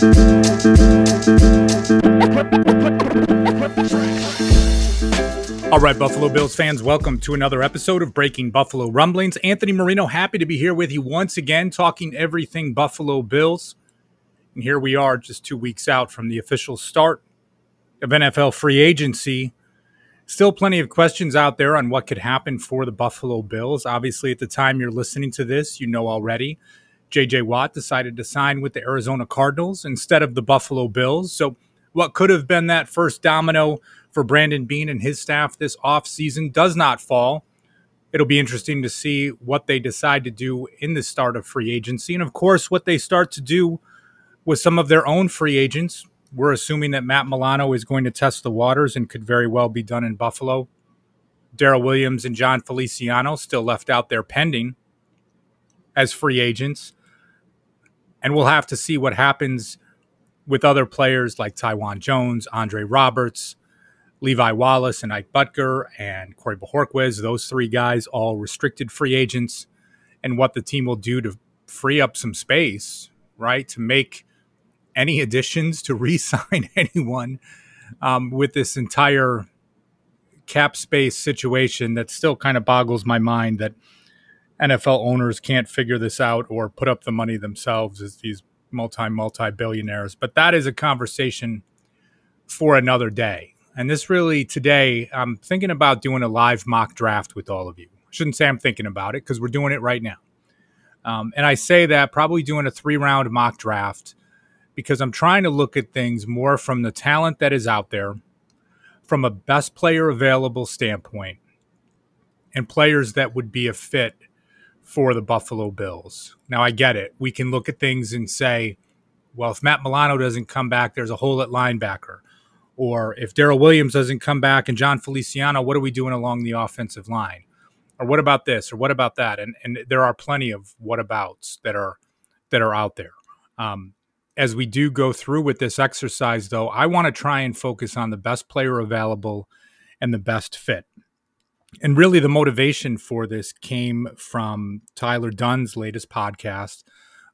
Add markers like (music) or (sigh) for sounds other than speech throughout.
All right, Buffalo Bills fans, welcome to another episode of Breaking Buffalo Rumblings. Anthony Marino, happy to be here with you once again, talking everything Buffalo Bills. And here we are, just two weeks out from the official start of NFL free agency. Still plenty of questions out there on what could happen for the Buffalo Bills. Obviously, at the time you're listening to this, you know already. JJ Watt decided to sign with the Arizona Cardinals instead of the Buffalo Bills. So, what could have been that first domino for Brandon Beane and his staff this offseason does not fall. It'll be interesting to see what they decide to do in the start of free agency. And of course, what they start to do with some of their own free agents. We're assuming that Matt Milano is going to test the waters and could very well be done in Buffalo. Daryl Williams and Jon Feliciano still left out there pending as free agents. And we'll have to see what happens with other players like Taiwan Jones, Andre Roberts, Levi Wallace and Ike Boettger and Corey Bojorquez, those three guys, all restricted free agents, and what the team will do to free up some space, right? To make any additions, to (laughs) re sign (laughs) anyone um, with this entire cap space situation that still kind of boggles my mind that NFL owners can't figure this out or put up the money themselves as these multi, multi billionaires. But that is a conversation for another day. And this really today, I'm thinking about doing a live mock draft with all of you. I shouldn't say I'm thinking about it because we're doing it right now. Um, and I say that probably doing a three round mock draft because I'm trying to look at things more from the talent that is out there, from a best player available standpoint, and players that would be a fit for the Buffalo Bills. Now, I get it. We can look at things and say, well, if Matt Milano doesn't come back, there's a hole at linebacker. Or if Daryl Williams doesn't come back and Jon Feliciano, what are we doing along the offensive line? Or what about this? Or what about that? And and there are plenty of what abouts that are that are out there. Um, as we do go through with this exercise, though, I want to try and focus on the best player available and the best fit. And really, the motivation for this came from Tyler Dunn's latest podcast,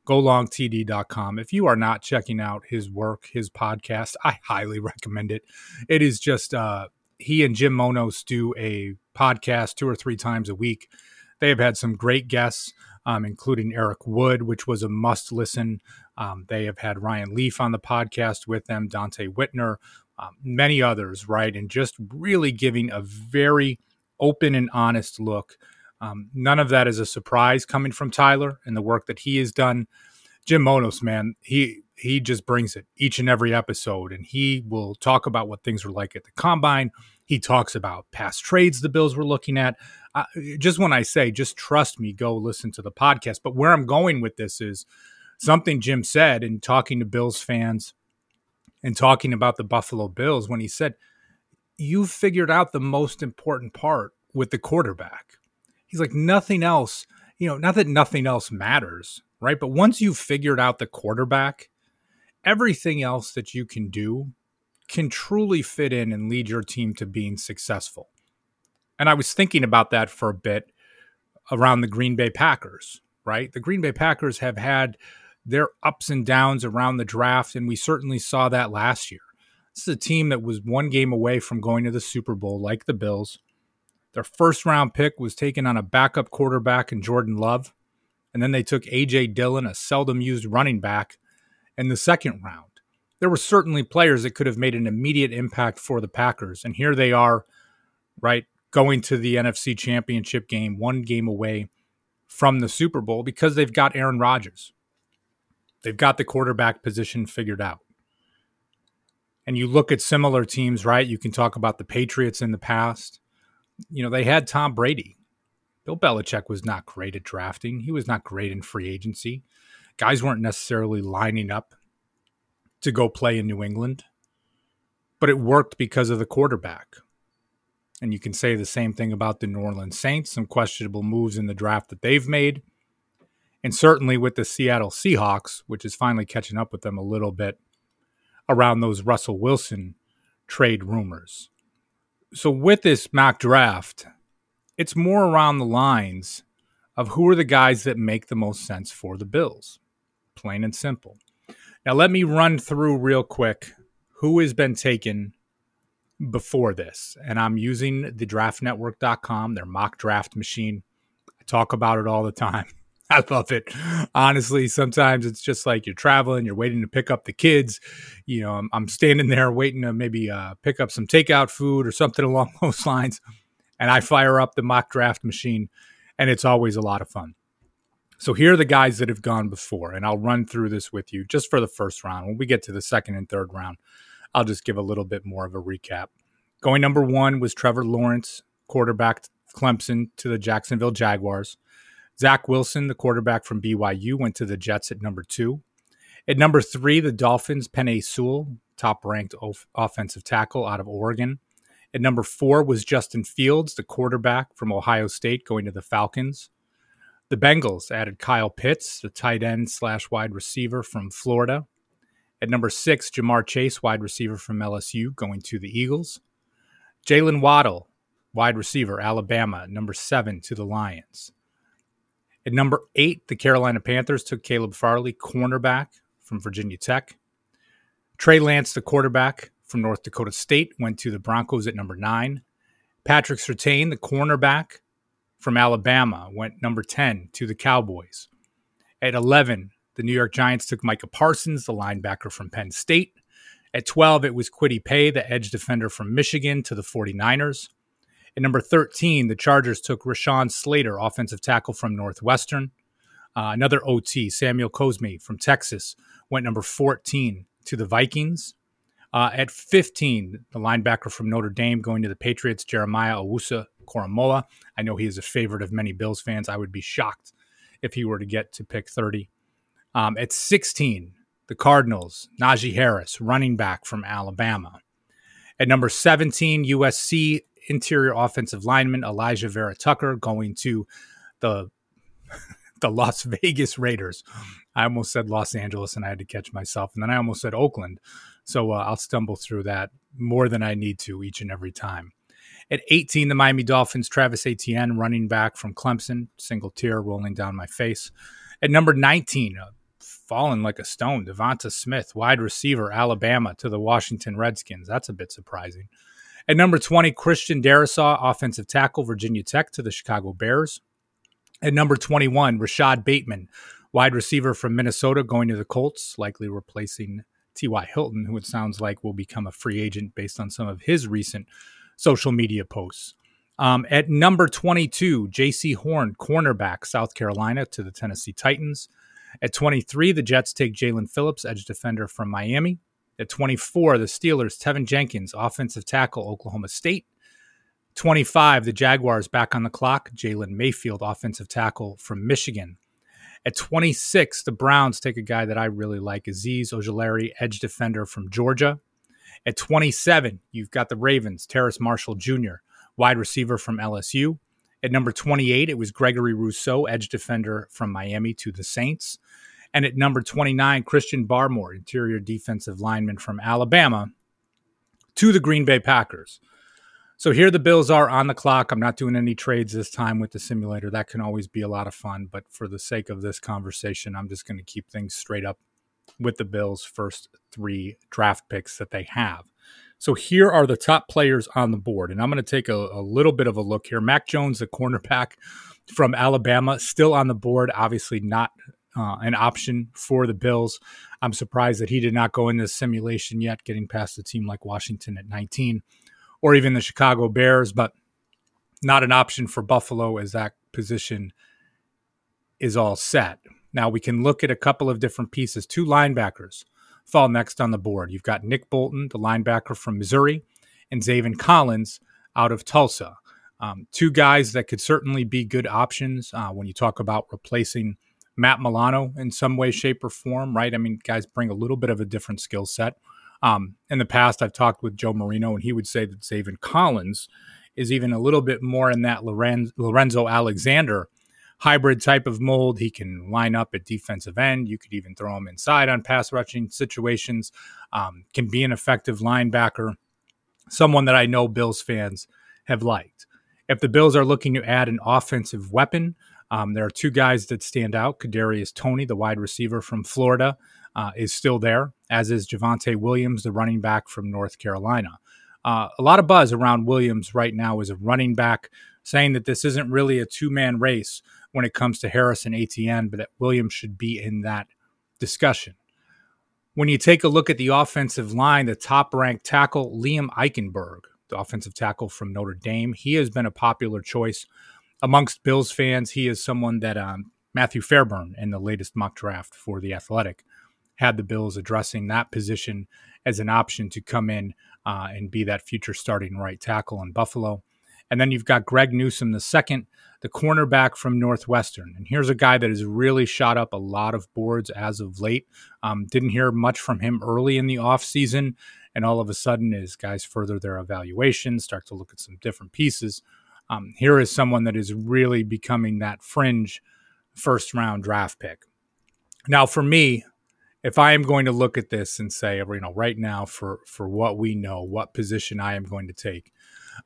golongtd.com. If you are not checking out his work, his podcast, I highly (laughs) recommend it. It is just uh, he and Jim Monos do a podcast two or three times a week. They have had some great guests, um, including Eric Wood, which was a must listen. Um, they have had Ryan Leaf on the podcast with them, Donte Whitner, um, many others, right? And just really giving a very open and honest look um, none of that is a surprise coming from Tyler and the work that he has done. Jim Monos, man, he he just brings it each and every episode, and he will talk about what things were like at the combine. He talks about past trades the Bills were looking at. Uh, just when I say, just trust me, go listen to the podcast. But where I'm going with this is something Jim said in talking to Bills fans and talking about the Buffalo Bills when he said, "You figured out the most important part with the quarterback." he's like nothing else you know not that nothing else matters right? But once you've figured out the quarterback everything else that you can do can truly fit in and lead your team to being successful. And i was thinking about that for a bit around the green bay packers right? The green bay packers have had their ups and downs around the draft and we certainly saw that last year this is a team that was one game away from going to the super bowl like the bills their first round pick was taken on a backup quarterback in Jordan Love. And then they took A.J. Dillon, a seldom used running back, in the second round. There were certainly players that could have made an immediate impact for the Packers. And here they are, right, going to the NFC championship game, one game away from the Super Bowl because they've got Aaron Rodgers. They've got the quarterback position figured out. And you look at similar teams, right? You can talk about the Patriots in the past you know, they had Tom Brady. Bill Belichick was not great at drafting. He was not great in free agency. Guys weren't necessarily lining up to go play in New England, but it worked because of the quarterback. And you can say the same thing about the New Orleans Saints, some questionable moves in the draft that they've made. And certainly with the Seattle Seahawks, which is finally catching up with them a little bit around those Russell Wilson trade rumors so with this mock draft, it's more around the lines of who are the guys that make the most sense for the Bills. Plain and simple. Now, let me run through real quick who has been taken before this. And I'm using the draftnetwork.com, their mock draft machine. I talk about it all the time. (laughs) I love it. Honestly, sometimes it's just like you're traveling, you're waiting to pick up the kids. You know, I'm, I'm standing there waiting to maybe uh, pick up some takeout food or something (laughs) along those lines. And I fire up the mock draft machine, and it's always a lot of fun. So here are the guys that have gone before, and I'll run through this with you just for the first round. When we get to the second and third round, I'll just give a little bit more of a recap. Going number one was Trevor Lawrence, quarterback Clemson to the Jacksonville Jaguars. Zach Wilson, the quarterback from BYU, went to the Jets at number two. At number three, the Dolphins, Penei Sewell, top ranked offensive tackle out of Oregon. At number four was Justin Fields, the quarterback from Ohio State, going to the Falcons. The Bengals added Kyle Pitts, the tight end slash wide receiver from Florida. At number six, Ja'Marr Chase, wide receiver from LSU, going to the Eagles. Jaylen Waddle, wide receiver, Alabama, number seven to the Lions. At number eight, the Carolina Panthers took Caleb Farley, cornerback from Virginia Tech. Trey Lance, the quarterback from North Dakota State, went to the Broncos at number nine. Patrick Surtain, the cornerback from Alabama, went number 10 to the Cowboys. At 11, the New York Giants took Micah Parsons, the linebacker from Penn State. At 12, it was Kwity Paye, the edge defender from Michigan, to the 49ers. At number 13, the Chargers took Rashawn Slater, offensive tackle from Northwestern. Uh, another OT, Samuel Cosmi from Texas, went number 14 to the Vikings. Uh, at 15, the linebacker from Notre Dame going to the Patriots, Jeremiah Owusu Koramoah. I know he is a favorite of many Bills fans. I would be shocked if he were to get to pick 30. Um, at 16, the Cardinals, Najee Harris, running back from Alabama. At number 17, USC interior offensive lineman Alijah Vera Tucker going to the (laughs) the Las Vegas Raiders. I almost said Los Angeles and I had to catch myself. And then I almost said Oakland. So uh, I'll stumble through that more than I need to each and every time. At 18, the Miami Dolphins, Travis Etienne, running back from Clemson, single tear rolling down my face. At number 19, uh, fallen like a stone, Devonta Smith, wide receiver, Alabama, to the Washington Redskins. That's a bit surprising. At number 20, Christian Darrisaw, offensive tackle, Virginia Tech to the Chicago Bears. At number 21, Rashod Bateman, wide receiver from Minnesota, going to the Colts, likely replacing T.Y. Hilton, who it sounds like will become a free agent based on some of his recent social media posts. Um, at number 22, Jaycee Horn, cornerback, South Carolina to the Tennessee Titans. At 23, the Jets take Jaelan Phillips, edge defender from Miami. At 24, the Steelers, Teven Jenkins, offensive tackle, Oklahoma State. 25, the Jaguars back on the clock, Jalen Mayfield, offensive tackle from Michigan. At 26, the Browns take a guy that I really like, Azeez Ojulari, edge defender from Georgia. At 27, you've got the Ravens, Terrace Marshall Jr., wide receiver from LSU. At number 28, it was Gregory Rousseau, edge defender from Miami to the Saints. And at number 29, Christian Barmore, interior defensive lineman from Alabama, to the Green Bay Packers. So here the Bills are on the clock. I'm not doing any trades this time with the simulator. That can always be a lot of fun. But for the sake of this conversation, I'm just going to keep things straight up with the Bills' first three draft picks that they have. So here are the top players on the board. And I'm going to take a, a little bit of a look here. Mac Jones, the cornerback from Alabama, still on the board. Obviously, not uh, an option for the Bills. I'm surprised that he did not go in this simulation yet, getting past a team like Washington at 19 or even the Chicago Bears, but not an option for Buffalo as that position is all set. Now we can look at a couple of different pieces. Two linebackers fall next on the board. You've got Nick Bolton, the linebacker from Missouri, and Zaven Collins out of Tulsa. Um, two guys that could certainly be good options uh, when you talk about replacing Matt Milano in some way, shape, or form, right? I mean, guys bring a little bit of a different skill set. Um, in the past, I've talked with Joe Marino, and he would say that Zaven Collins is even a little bit more in that Lorenzo, Lorenzo Alexander hybrid type of mold. He can line up at defensive end. You could even throw him inside on pass rushing situations. Um, can be an effective linebacker. Someone that I know Bills fans have liked. If the Bills are looking to add an offensive weapon, um, there are two guys that stand out. Kadarius Toney, the wide receiver from Florida, uh, is still there, as is Javonte Williams, the running back from North Carolina. Uh, a lot of buzz around Williams right now as a running back, saying that this isn't really a two man race when it comes to Harris and Etienne, but that Williams should be in that discussion. When you take a look at the offensive line, the top ranked tackle, Liam Eichenberg, the offensive tackle from Notre Dame, he has been a popular choice amongst Bills fans. He is someone that um, Matthew Fairburn in the latest mock draft for the Athletic had the Bills addressing that position as an option to come in uh, and be that future starting right tackle in Buffalo. And then you've got Greg Newsome the second, the cornerback from Northwestern. And here's a guy that has really shot up a lot of boards as of late. Um, didn't hear much from him early in the offseason. And all of a sudden, as guys further their evaluation, start to look at some different pieces, um, here is someone that is really becoming that fringe first round draft pick. Now, for me, if I am going to look at this and say, you know, right now for for what we know, what position I am going to take,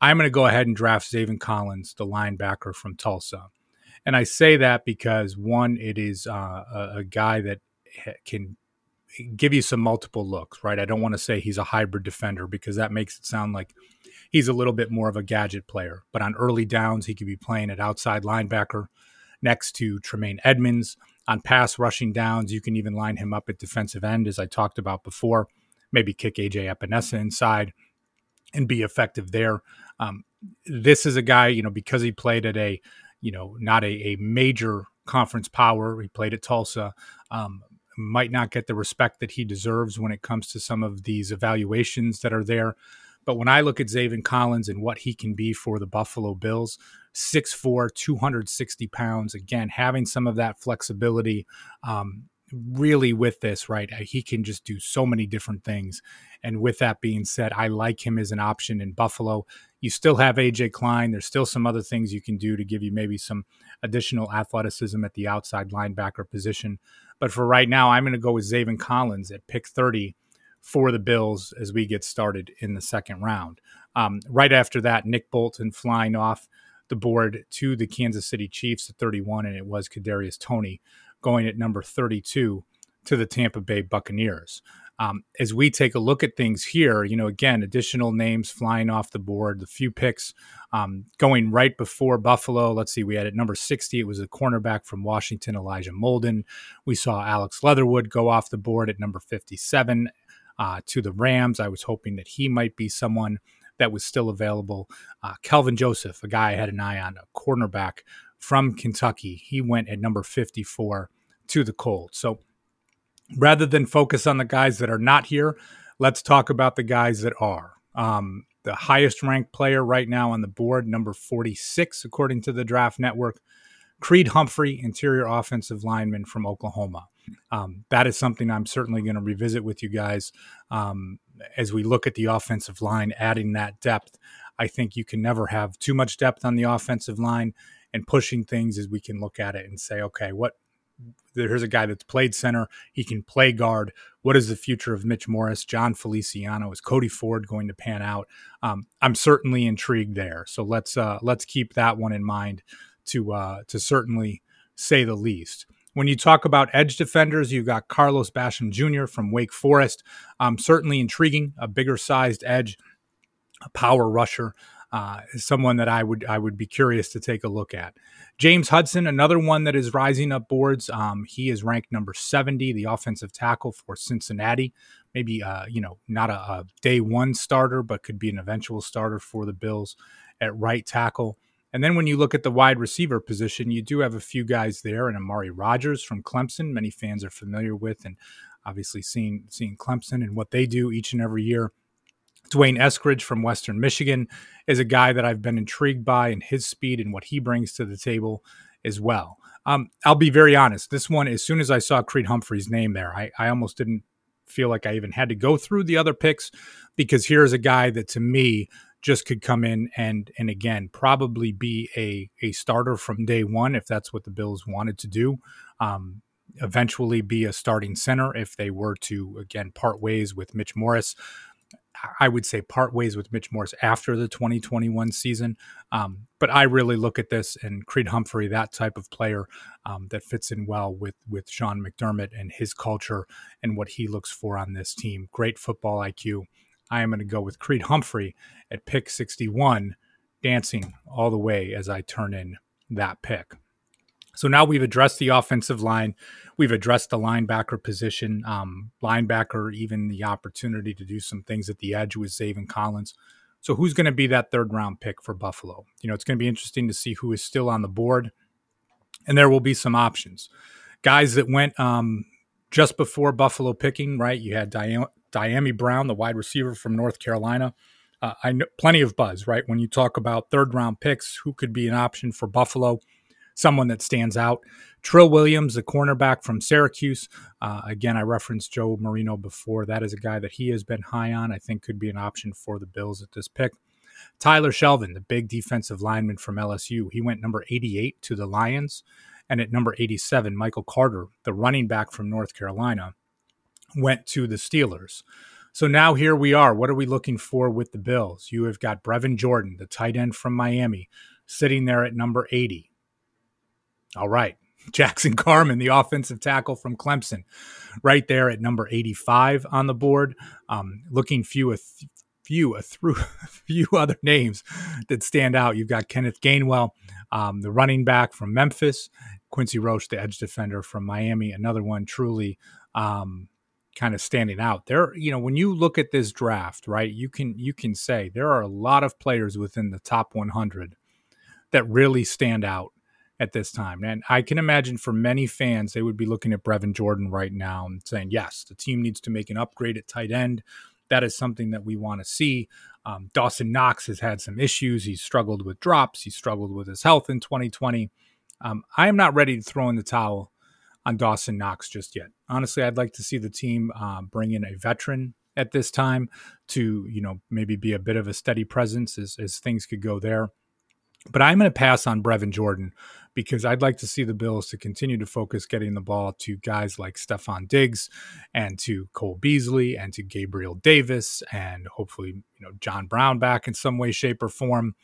I'm going to go ahead and draft Zaven Collins, the linebacker from Tulsa. And I say that because one, it is uh, a, a guy that can give you some multiple looks, right? I don't want to say he's a hybrid defender because that makes it sound like he's a little bit more of a gadget player. But on early downs, he could be playing at outside linebacker next to Tremaine Edmunds. on pass rushing downs. You can even line him up at defensive end, as I talked about before. Maybe kick AJ Epenesa inside and be effective there. Um, this is a guy, you know, because he played at a, you know, not a, a major conference power. He played at Tulsa. Um, might not get the respect that he deserves when it comes to some of these evaluations that are there. But when I look at Zaven Collins and what he can be for the Buffalo Bills, 6'4, 260 pounds, again, having some of that flexibility, um, really with this, right? Uh, he can just do so many different things. And with that being said, I like him as an option in Buffalo. You still have AJ Klein. There's still some other things you can do to give you maybe some additional athleticism at the outside linebacker position. But for right now, I'm going to go with Zaven Collins at pick 30 for the Bills as we get started in the second round. Um, right after that, Nick Bolton flying off the board to the Kansas City Chiefs at 31, and it was Kadarius Toney going at number 32 to the Tampa Bay Buccaneers. Um, as we take a look at things here, you know, again, additional names flying off the board, the few picks um, going right before Buffalo. Let's see, we had at number 60, it was a cornerback from Washington, Elijah Molden. We saw Alex Leatherwood go off the board at number 57 uh, to the Rams. I was hoping that he might be someone that was still available. Uh, Kelvin Joseph, a guy I had an eye on, a cornerback from Kentucky, he went at number 54 to the Colts. So rather than focus on the guys that are not here, let's talk about the guys that are. Um, the highest ranked player right now on the board, number 46, according to the Draft Network, Creed Humphrey, interior offensive lineman from Oklahoma. Um, that is something I'm certainly going to revisit with you guys um, as we look at the offensive line, adding that depth. I think you can never have too much depth on the offensive line and pushing things as we can look at it and say, okay, what here's a guy that's played center. He can play guard. What is the future of Mitch Morse, Jon Feliciano? Is Cody Ford going to pan out? Um, I'm certainly intrigued there. So let's uh, let's keep that one in mind to uh, to certainly say the least. When you talk about edge defenders, you've got Carlos Basham Jr. from Wake Forest. Um, certainly intriguing, a bigger sized edge, a power rusher. Uh, someone that I would I would be curious to take a look at. James Hudson, another one that is rising up boards. Um, he is ranked number 70, the offensive tackle for Cincinnati. Maybe uh, you know not a, a day one starter, but could be an eventual starter for the Bills at right tackle. And then when you look at the wide receiver position, you do have a few guys there, and Amari Rodgers from Clemson, many fans are familiar with, and obviously seeing seeing Clemson and what they do each and every year. D'Wayne Eskridge from Western Michigan is a guy that I've been intrigued by and his speed and what he brings to the table as well. Um, I'll be very honest. This one, as soon as I saw Creed Humphrey's name there, I, I almost didn't feel like I even had to go through the other picks because here's a guy that to me just could come in and and again probably be a a starter from day one if that's what the Bills wanted to do. Um, eventually be a starting center if they were to again part ways with Mitch Morse. I would say part ways with Mitch Morse after the 2021 season. Um, but I really look at this and Creed Humphrey, that type of player um, that fits in well with with Sean McDermott and his culture and what he looks for on this team. Great football IQ. I am going to go with Creed Humphrey at pick 61, dancing all the way as I turn in that pick. So now we've addressed the offensive line. We've addressed the linebacker position, um, linebacker, even the opportunity to do some things at the edge with Zaven Collins. So who's going to be that third round pick for Buffalo? You know, it's going to be interesting to see who is still on the board, and there will be some options. Guys that went um, just before Buffalo picking, right? You had Diane, Dyami Brown, the wide receiver from North Carolina. Uh, I know plenty of buzz, right? When you talk about third round picks, who could be an option for Buffalo? someone that stands out. Trill Williams, the cornerback from Syracuse. Uh, again, I referenced Joe Marino before. That is a guy that he has been high on. I think could be an option for the Bills at this pick. Tyler Shelvin, the big defensive lineman from LSU, he went number 88 to the Lions. And at number 87, Michael Carter, the running back from North Carolina, went to the Steelers. So now here we are. What are we looking for with the Bills? You have got Brevin Jordan, the tight end from Miami, sitting there at number 80. All right. (laughs) Jackson Carman, the offensive tackle from Clemson, right there at number 85 on the board. Um, looking few a th- few a through (laughs) few other names that stand out. You've got Kenneth Gainwell, um, the running back from Memphis, Quincy Roche, the edge defender from Miami. Another one truly um, kind of standing out. There, you know, when you look at this draft, right, you can you can say there are a lot of players within the top 100 that really stand out at this time. And I can imagine for many fans, they would be looking at Brevin Jordan right now and saying, yes, the team needs to make an upgrade at tight end. That is something that we want to see. Um, Dawson Knox has had some issues. He's struggled with drops. He struggled with his health in 2020. Um, I am not ready to throw in the towel on Dawson Knox just yet. Honestly, I'd like to see the team uh, bring in a veteran at this time to, you know, maybe be a bit of a steady presence as, as things could go there. But I'm going to pass on Brevin Jordan because I'd like to see the Bills to continue to focus getting the ball to guys like Stefon Diggs and to Cole Beasley and to Gabriel Davis and hopefully, you know, John Brown back in some way, shape, or form,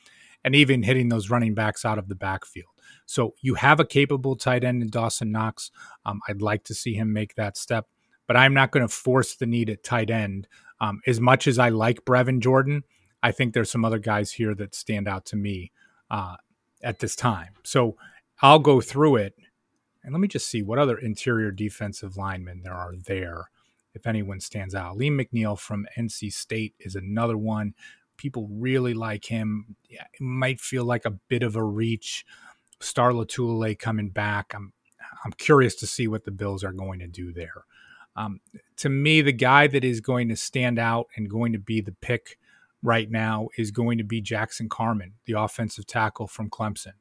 and even hitting those running backs out of the backfield. So you have a capable tight end in Dawson Knox. Um, I'd like to see him make that step, but I'm not going to force the need at tight end. Um, as much as I like Brevin Jordan, I think there's some other guys here that stand out to me uh, at this time. So I'll go through it and let me just see what other interior defensive linemen there are there, if anyone stands out. Lee McNeil from NC State is another one. People really like him. Yeah, it might feel like a bit of a reach. Star Lotulelei coming back. I'm I'm curious to see what the Bills are going to do there. Um, to me, the guy that is going to stand out and going to be the pick right now is going to be Jackson Carman, the offensive tackle from Clemson.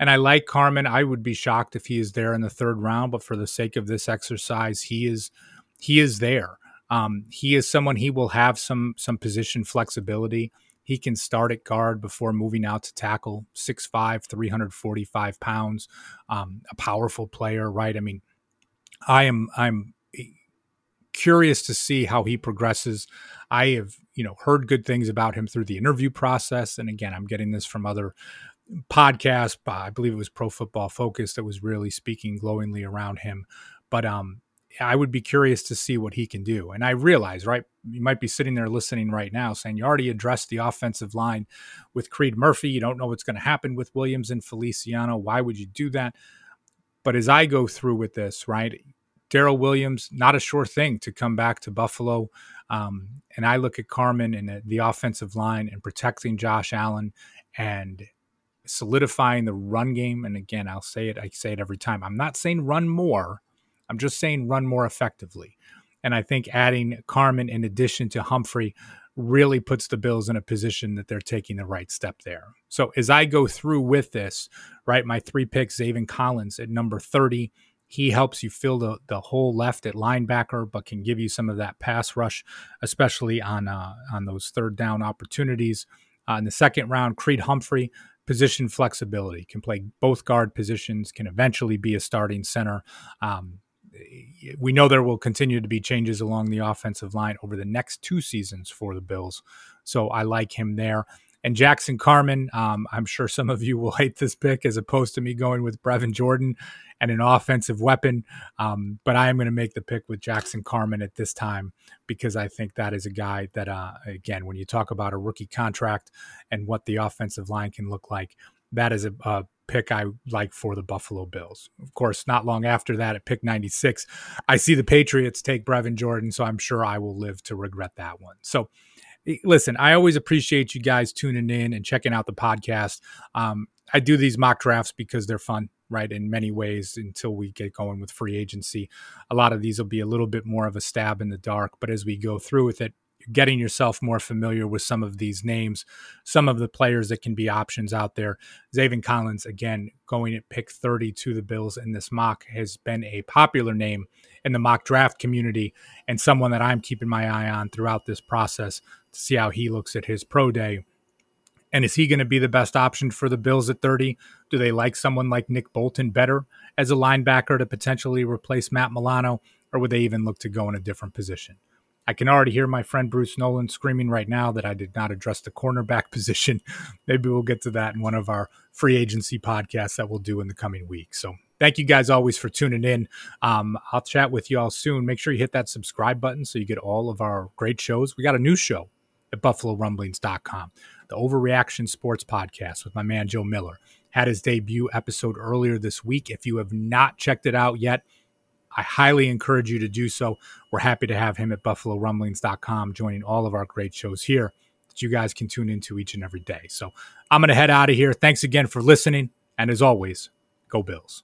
And I like Carman. I would be shocked if he is there in the third round, but for the sake of this exercise, he is he is there. Um, he is someone he will have some some position flexibility. He can start at guard before moving out to tackle. 6'5", 345 pounds, um, a powerful player, right? I mean, I am I'm curious to see how he progresses. I have, you know, heard good things about him through the interview process, and again, I'm getting this from other podcast. I believe it was Pro Football Focus that was really speaking glowingly around him. But um, I would be curious to see what he can do. And I realize, right, you might be sitting there listening right now saying you already addressed the offensive line with Creed Murphy. You don't know what's going to happen with Williams and Feliciano. Why would you do that? But as I go through with this, right, Daryl Williams, not a sure thing to come back to Buffalo. Um, and I look at Carman and the offensive line and protecting Josh Allen and solidifying the run game. And again, I'll say it, I say it every time. I'm not saying run more, I'm just saying run more effectively. And I think adding Carman in addition to Humphrey really puts the Bills in a position that they're taking the right step there. So as I go through with this, right, my three picks, Zaven Collins at number 30. He helps you fill the, the hole left at linebacker, but can give you some of that pass rush, especially on uh, on those third down opportunities. Uh, in the second round, Creed Humphrey, position flexibility, can play both guard positions, can eventually be a starting center. Um, we know there will continue to be changes along the offensive line over the next two seasons for the Bills. So I like him there. And Jackson Carman, um, I'm sure some of you (laughs) will hate this pick as opposed to me going with Brevin Jordan and an offensive weapon. Um, but I am going to make the pick with Jackson Carman at this time because I think that is a guy that, uh, again, when you talk about a rookie contract and what the offensive line can look like, that is a, a pick I like for the Buffalo Bills. Of course, not long after that, at pick 96, I see the Patriots take Brevin Jordan, so I'm sure I will live to regret that one. So, listen, I always appreciate you guys tuning in and checking out the podcast. Um, I do these mock drafts because they're fun, right? In many ways, until we get going with free agency, a lot of these will be a little bit more of a stab in the dark. But as we go through with it, getting yourself more familiar with some of these names, some of the players that can be options out there. Zaven Collins, again, going at pick 30 to the Bills in this mock, has been a popular name in the mock draft community and someone that I'm keeping my eye on throughout this process to see how he looks at his pro day. And is he going to be the best option for the Bills at 30? Do they like someone like Nick Bolton better as a linebacker to potentially replace Matt Milano, or would they even look to go in a different position? I can already hear my friend Bruce Nolan screaming right now that I did not address the cornerback (laughs) position. Maybe we'll get to that in one of our free agency podcasts that we'll do in the coming week. So thank you guys always for tuning in. Um, I'll chat with you all soon. Make sure you hit that subscribe button so you get all of our great shows. We got a new show at buffalorumblings.com, the Overreaction Sports Podcast with my man Joe Miller. Had his debut episode earlier this week. If you have not checked it out yet, I highly encourage you to do so. We're happy to have him at buffalorumblings.com joining all of our great shows here that you guys can tune into each and every day. So I'm going to head out of here. Thanks again for listening. And as always, go Bills.